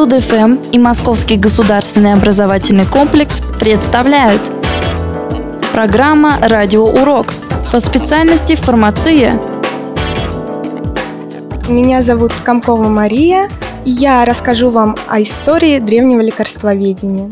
Студ-ФМ и Московский государственный образовательный комплекс представляют Программа «Радиоурок» по специальности «Фармация». Меня зовут Комкова Мария, и я расскажу вам о истории древнего лекарствоведения.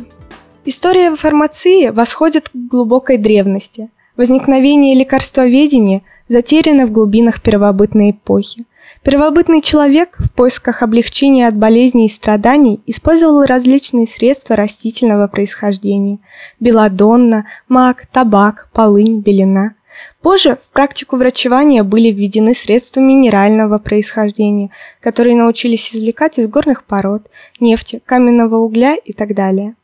История фармации восходит к глубокой древности. Возникновение лекарствоведения затеряно в глубинах первобытной эпохи – Первобытный человек в поисках облегчения от болезней и страданий использовал различные средства растительного происхождения – белладонна, мак, табак, полынь, белина. Позже в практику врачевания были введены средства минерального происхождения, которые научились извлекать из горных пород, нефти, каменного угля и так далее.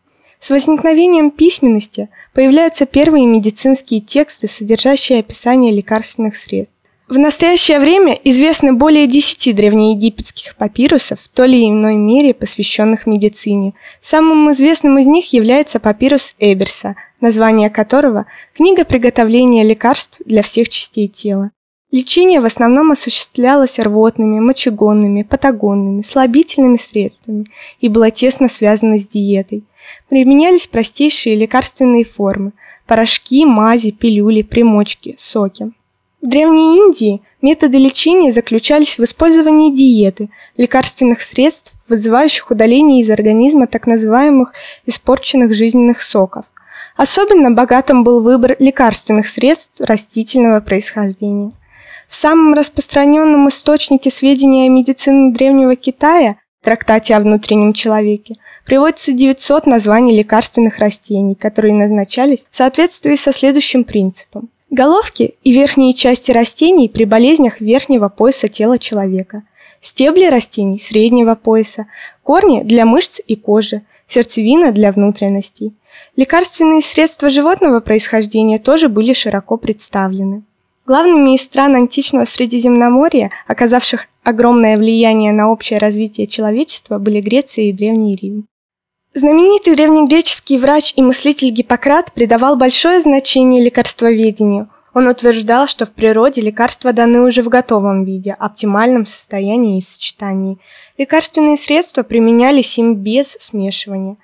С возникновением письменности появляются первые медицинские тексты, содержащие описание лекарственных средств. В настоящее время известны более 10 древнеегипетских папирусов, в той или иной мере посвященных медицине. Самым известным из них является папирус Эберса, название которого – книга приготовления лекарств для всех частей тела. Лечение в основном осуществлялось рвотными, мочегонными, патагонными, слабительными средствами и было тесно связано с диетой. Применялись простейшие лекарственные формы – порошки, мази, пилюли, примочки, соки. В Древней Индии методы лечения заключались в использовании диеты, лекарственных средств, вызывающих удаление из организма так называемых испорченных жизненных соков. Особенно богатым был выбор лекарственных средств растительного происхождения. В самом распространенном источнике сведений о медицине Древнего Китая, трактате о внутреннем человеке, приводится 900 названий лекарственных растений, которые назначались в соответствии со следующим принципом. Головки и верхние части растений при болезнях верхнего пояса тела человека. Стебли растений среднего пояса, корни для мышц и кожи, сердцевина для внутренностей. Лекарственные средства животного происхождения тоже были широко представлены. Главными из стран античного Средиземноморья, оказавших огромное влияние на общее развитие человечества, были Греция и Древний Рим. Знаменитый древнегреческий врач и мыслитель Гиппократ придавал большое значение лекарствоведению. Он утверждал, что в природе лекарства даны уже в готовом виде, оптимальном состоянии и сочетании. Лекарственные средства применялись им без смешивания.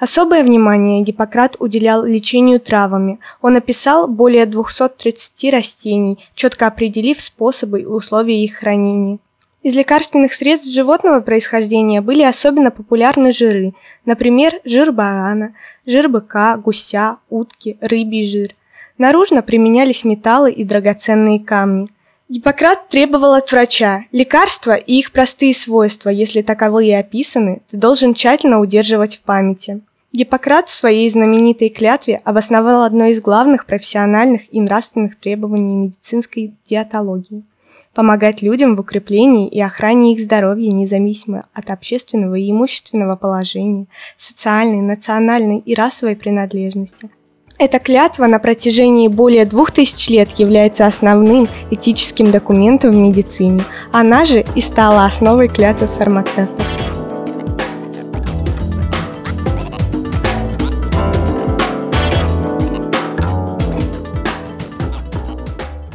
Особое внимание Гиппократ уделял лечению травами. Он описал более 230 растений, четко определив способы и условия их хранения. Из лекарственных средств животного происхождения были особенно популярны жиры, например, жир барана, жир быка, гуся, утки, рыбий жир. Наружно применялись металлы и драгоценные камни. Гиппократ требовал от врача лекарства и их простые свойства, если таковые описаны, ты должен тщательно удерживать в памяти. Гиппократ в своей знаменитой клятве обосновал одно из главных профессиональных и нравственных требований медицинской диатологии – помогать людям в укреплении и охране их здоровья независимо от общественного и имущественного положения, социальной, национальной и расовой принадлежности. Эта клятва на протяжении более двух тысяч лет является основным этическим документом в медицине. Она же и стала основой клятвы фармацевтов.